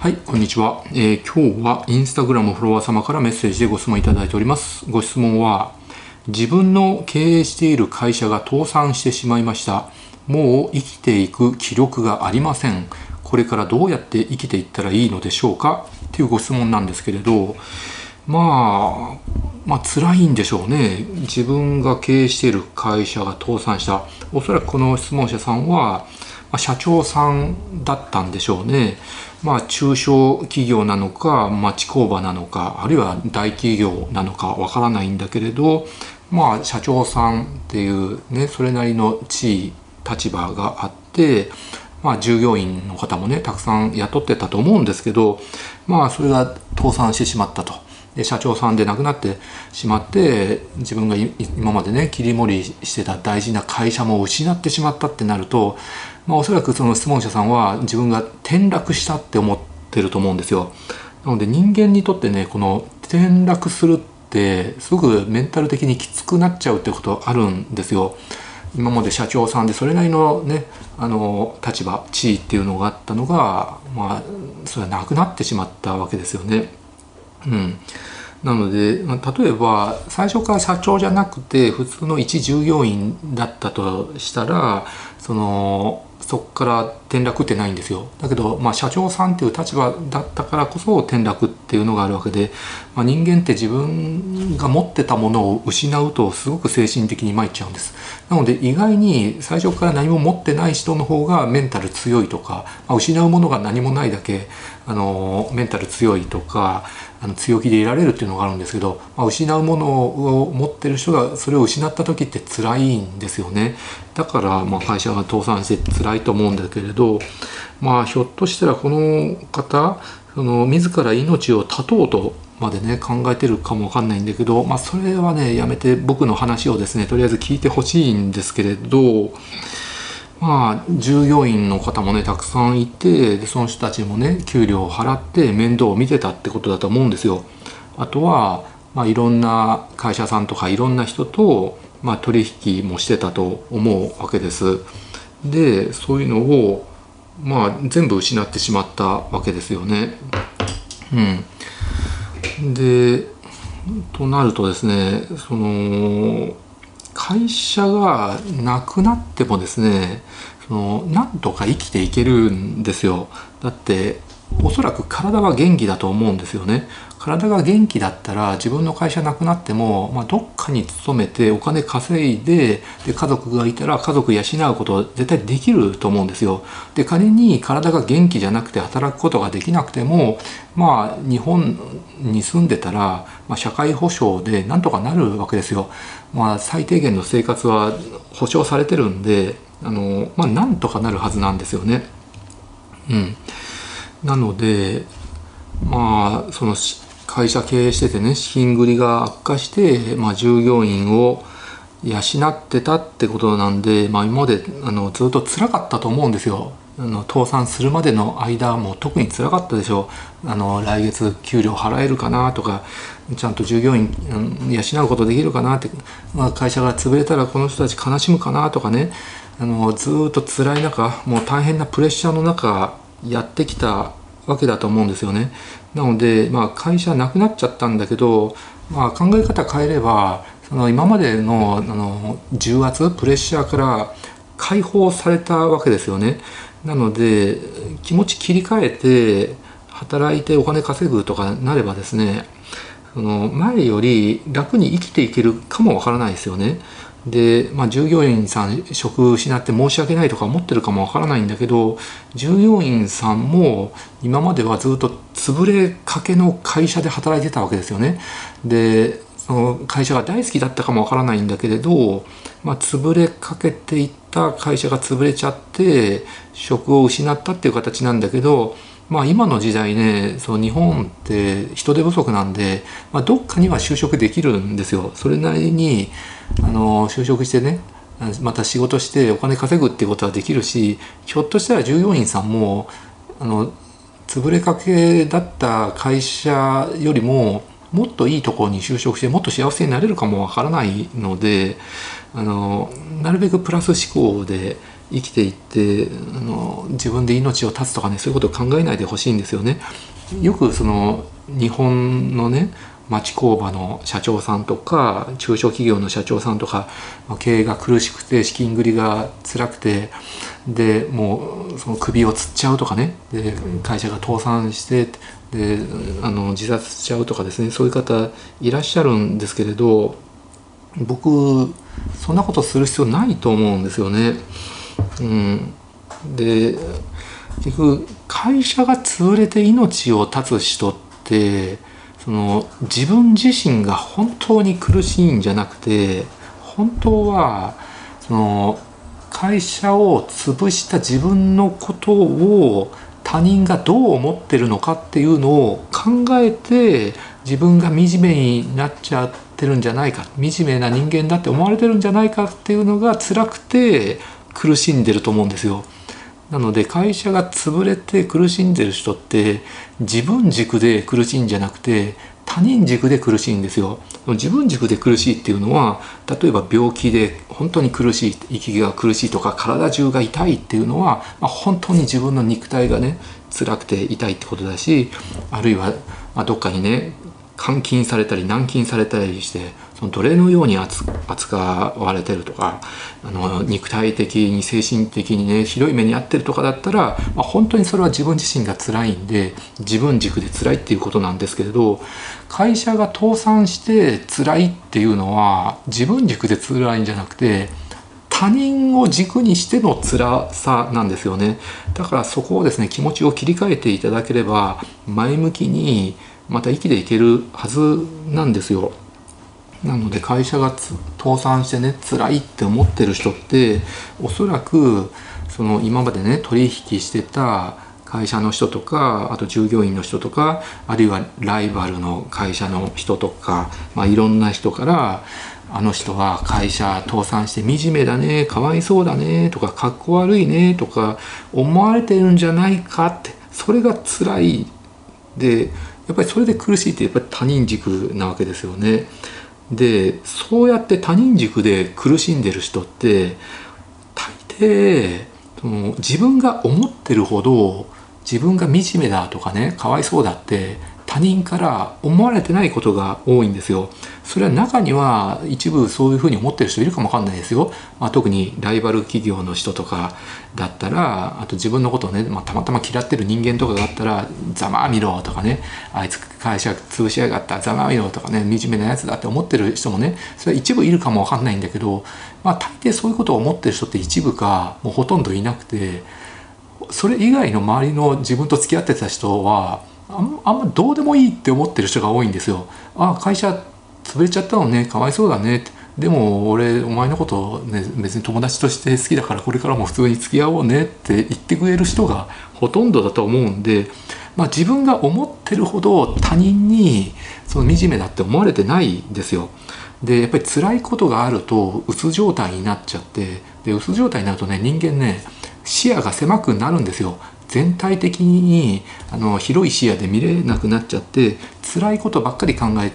はい、こんにちは、えー、今日はインスタグラムフォロワー様からメッセージでご質問いただいております。ご質問は、自分の経営している会社が倒産してしまいました。もう生きていく気力がありません。これからどうやって生きていったらいいのでしょうか？っていうご質問なんですけれど、まあ、まあ辛いんでしょうね。自分が経営している会社が倒産した。おそらくこの質問者さんは、まあ、社長さんだったんでしょうね。まあ、中小企業なのか町工場なのかあるいは大企業なのかわからないんだけれど、まあ、社長さんっていうねそれなりの地位立場があって、まあ、従業員の方もねたくさん雇ってたと思うんですけど、まあ、それが倒産してしまったと。で社長さんで亡くなってしまって自分が今までね切り盛りしてた大事な会社も失ってしまったってなるとまあ、おそらくその質問者さんは自分が転落したって思ってると思うんですよ。なので人間にとってねこの転落するってすごくメンタル的にきつくなっちゃうってことあるんですよ。今まで社長さんでそれなりのねあの立場地位っていうのがあったのがまあそれはなくなってしまったわけですよね。うん、なのでま例えば最初から社長じゃなくて普通の一従業員だったとしたらそのそこから転落ってないんですよ。だけど、まあ、社長さんっていう立場だったからこそ転落っていうのがあるわけで、まあ、人間って自分が持ってたものを失うとすごく精神的に参っちゃうんです。なので意外に最初から何も持ってない人の方がメンタル強いとか、まあ、失うものが何もないだけあのメンタル強いとかあの強気でいられるっていうのがあるんですけど、まあ、失うものを持ってる人がそれを失った時って辛いんですよね。だからまあ会社が倒産して辛いと思うんだけれどまあひょっとしたらこの方その自ら命を絶とうとまでね考えてるかもわかんないんだけど、まあ、それはねやめて僕の話をですねとりあえず聞いてほしいんですけれどまあ従業員の方もねたくさんいてでその人たちもね給料を払って面倒を見てたってことだと思うんですよ。あとは、まあ、いろんな会社さんとかいろんな人と、まあ、取引もしてたと思うわけです。でそういうのを、まあ、全部失ってしまったわけですよね。うん、でとなるとですねその会社がなくなってもですねそのなんとか生きていけるんですよ。だっておそらく体は元気だと思うんですよね。体が元気だったら自分の会社なくなっても、まあ、どっかに勤めてお金稼いでで家族がいたら家族養うこと絶対できると思うんですよ。で仮に体が元気じゃなくて働くことができなくてもまあ日本に住んでたら、まあ、社会保障でなんとかなるわけですよ。まあ、最低限の生活は保障されてるんであの、まあ、なんとかなるはずなんですよね。うん、なのでまあその会社経営しててね資金繰りが悪化して、まあ、従業員を養ってたってことなんで、まあ、今まであのずっと辛かったと思うんですよ。あの倒産するまでの間も特に辛かったでしょうあの来月給料払えるかなとかちゃんと従業員養うことできるかなって、まあ、会社が潰れたらこの人たち悲しむかなとかねあのずっと辛い中もう大変なプレッシャーの中やってきたわけだと思うんですよね。なので、まあ、会社なくなっちゃったんだけど、まあ、考え方変えればその今までのあの重圧プレッシャーから解放されたわけですよね。なので気持ち切り替えて働いてお金稼ぐとかなればですねその前より楽に生きていけるかもわからないですよね。で、まあ、従業員さん職失って申し訳ないとか思ってるかもわからないんだけど従業員さんも今まではずっと潰れかけの会社で働いてたわけですよね。でその会社が大好きだったかもわからないんだけれど、まあ、潰れかけていった会社が潰れちゃって職を失ったっていう形なんだけどまあ、今の時代ねそう日本って人手不足なんで、まあ、どっかには就職できるんですよ。それなりにあの就職してねまた仕事してお金稼ぐっていうことはできるしひょっとしたら従業員さんもあの潰れかけだった会社よりももっといいところに就職してもっと幸せになれるかもわからないのであのなるべくプラス思考で生きていってあの自分で命を絶つとかねそういうことを考えないでほしいんですよね。よくその日本のね町工場の社長さんとか中小企業の社長さんとか経営が苦しくて資金繰りが辛くてでもうその首をつっちゃうとかねで会社が倒産してであの自殺しちゃうとかですねそういう方いらっしゃるんですけれど僕そんなことする必要ないと思うんですよね。うん、で結局会社が潰れて命を絶つ人ってその自分自身が本当に苦しいんじゃなくて本当はその会社を潰した自分のことを他人がどう思ってるのかっていうのを考えて自分が惨めになっちゃってるんじゃないか惨めな人間だって思われてるんじゃないかっていうのが辛くて苦しんでると思うんですよ。なので会社が潰れて苦しんでる人って自分軸で苦しいんじゃなくて他人軸で苦しいんですよ自分軸で苦しいっていうのは例えば病気で本当に苦しい息が苦しいとか体中が痛いっていうのは、まあ、本当に自分の肉体がね辛くて痛いってことだしあるいは、まあ、どっかにね監禁されたり軟禁されたりしてその奴隷のように扱われてるとかあの肉体的に精神的にねひどい目に遭ってるとかだったら、まあ、本当にそれは自分自身が辛いんで自分軸で辛いっていうことなんですけれど会社が倒産して辛いっていうのは自分軸で辛いんじゃなくて他人を軸にしての辛さなんですよね。だからそこをですね気持ちを切り替えていただければ前向きにまた生きていけるはずなんですよ。なので会社が倒産してね辛いって思ってる人っておそらくその今までね取引してた会社の人とかあと従業員の人とかあるいはライバルの会社の人とか、まあ、いろんな人からあの人は会社倒産して惨めだねかわいそうだねとかかっこ悪いねとか思われてるんじゃないかってそれが辛いでやっぱりそれで苦しいってやっぱり他人軸なわけですよね。でそうやって他人軸で苦しんでる人って大抵その自分が思ってるほど自分が惨めだとかねかわいそうだって他人から思われてないことが多いんですよ。それは中には一部そういうふうに思ってる人いるかもわかんないですよ。まあ、特にライバル企業の人とかだったらあと自分のことをね、まあ、たまたま嫌ってる人間とかがあったら「ざまあみろ」とかね「あいつ会社潰しやがったざまあみろ」とかね惨めなやつだって思ってる人もねそれは一部いるかもわかんないんだけど、まあ、大抵そういうことを思ってる人って一部かもうほとんどいなくてそれ以外の周りの自分と付き合ってた人はあんあんまどうでもいいって思ってる人が多いんですよ。あ会社潰れちゃったのね。かわいそうだね。でも俺お前のことね別に友達として好きだからこれからも普通に付き合おうね。って言ってくれる人がほとんどだと思うんで、まあ、自分が思ってるほど他人にその惨めだって思われてないんですよ。でやっぱり辛いことがあるとうつ状態になっちゃってでうつ状態になるとね人間ね視野が狭くなるんですよ。全体的にあの広い視野で見れなくなっちゃって辛いことばっかり考え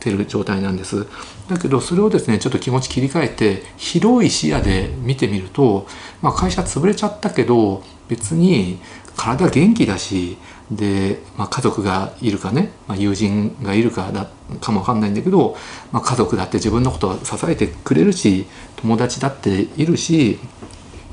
てる状態なんです。だけどそれをですねちょっと気持ち切り替えて広い視野で見てみると、まあ、会社潰れちゃったけど別に体元気だしで、まあ、家族がいるかね、まあ、友人がいるかだかもわかんないんだけど、まあ、家族だって自分のことを支えてくれるし友達だっているし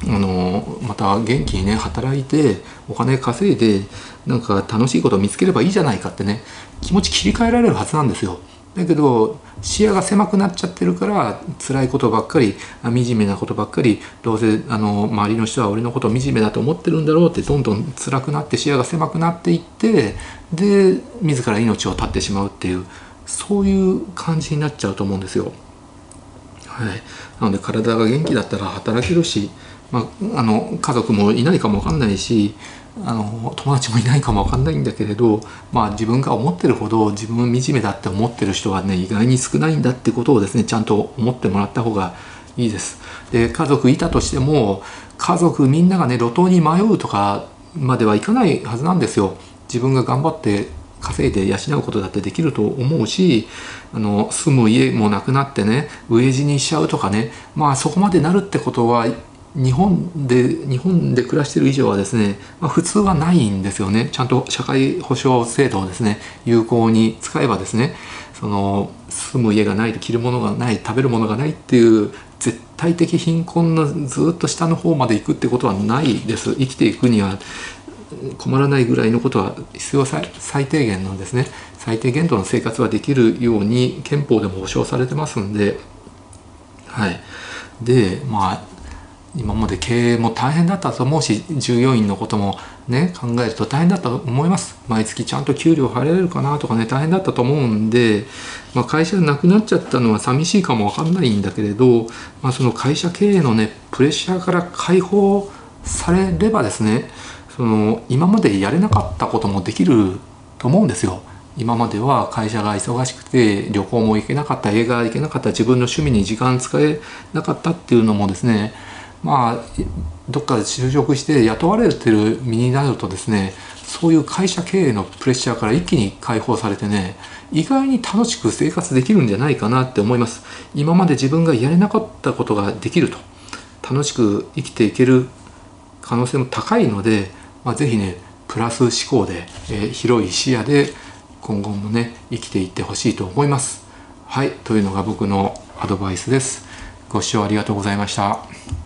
あのまた元気にね働いてお金稼いでなんか楽しいことを見つければいいじゃないかってね気持ち切り替えられるはずなんですよ。だけど視野が狭くなっちゃってるから辛いことばっかり惨めなことばっかりどうせあの周りの人は俺のこと惨めだと思ってるんだろうってどんどん辛くなって視野が狭くなっていってで自ら命を絶ってしまうっていうそういう感じになっちゃうと思うんですよ。はい、なので体が元気だったら働けるしまあ、あの家族もいないかも分かんないしあの友達もいないかも分かんないんだけれど、まあ、自分が思ってるほど自分惨めだって思ってる人はね意外に少ないんだってことをですねちゃんと思ってもらった方がいいです。で家族いたとしても家族みんながね路頭に迷うとかまではいかないはずなんですよ。自分が頑張って稼いで養うことだってできると思うしあの住む家もなくなってね飢え死にしちゃうとかねまあそこまでなるってことは日本で日本で暮らしてる以上はですね、まあ、普通はないんですよね。ちゃんと社会保障制度をですね有効に使えばですねその住む家がない着るものがない食べるものがないっていう絶対的貧困のずっと下の方まで行くってことはないです。生きていくには困らないぐらいのことは必要最低限のですね最低限度の生活はできるように憲法でも保障されてますんで。はい。でまあ今まで経営も大変だったと思うし従業員のこともね考えると大変だったと思います毎月ちゃんと給料払えるかなとかね大変だったと思うんで、まあ、会社なくなっちゃったのは寂しいかもわかんないんだけれど、まあ、その会社経営のねプレッシャーから解放されればですねその今までやれなかったこともできると思うんですよ。今までは会社が忙しくて旅行も行けなかった映画行けなかった自分の趣味に時間使えなかったっていうのもですねまあどっかで就職して雇われてる身になるとですねそういう会社経営のプレッシャーから一気に解放されてね意外に楽しく生活できるんじゃないかなって思います。今まで自分がやれなかったことができると楽しく生きていける可能性も高いので、まあ、ぜひねプラス思考で、えー、広い視野で今後もね生きていってほしいと思います。はいというのが僕のアドバイスです。ご視聴ありがとうございました。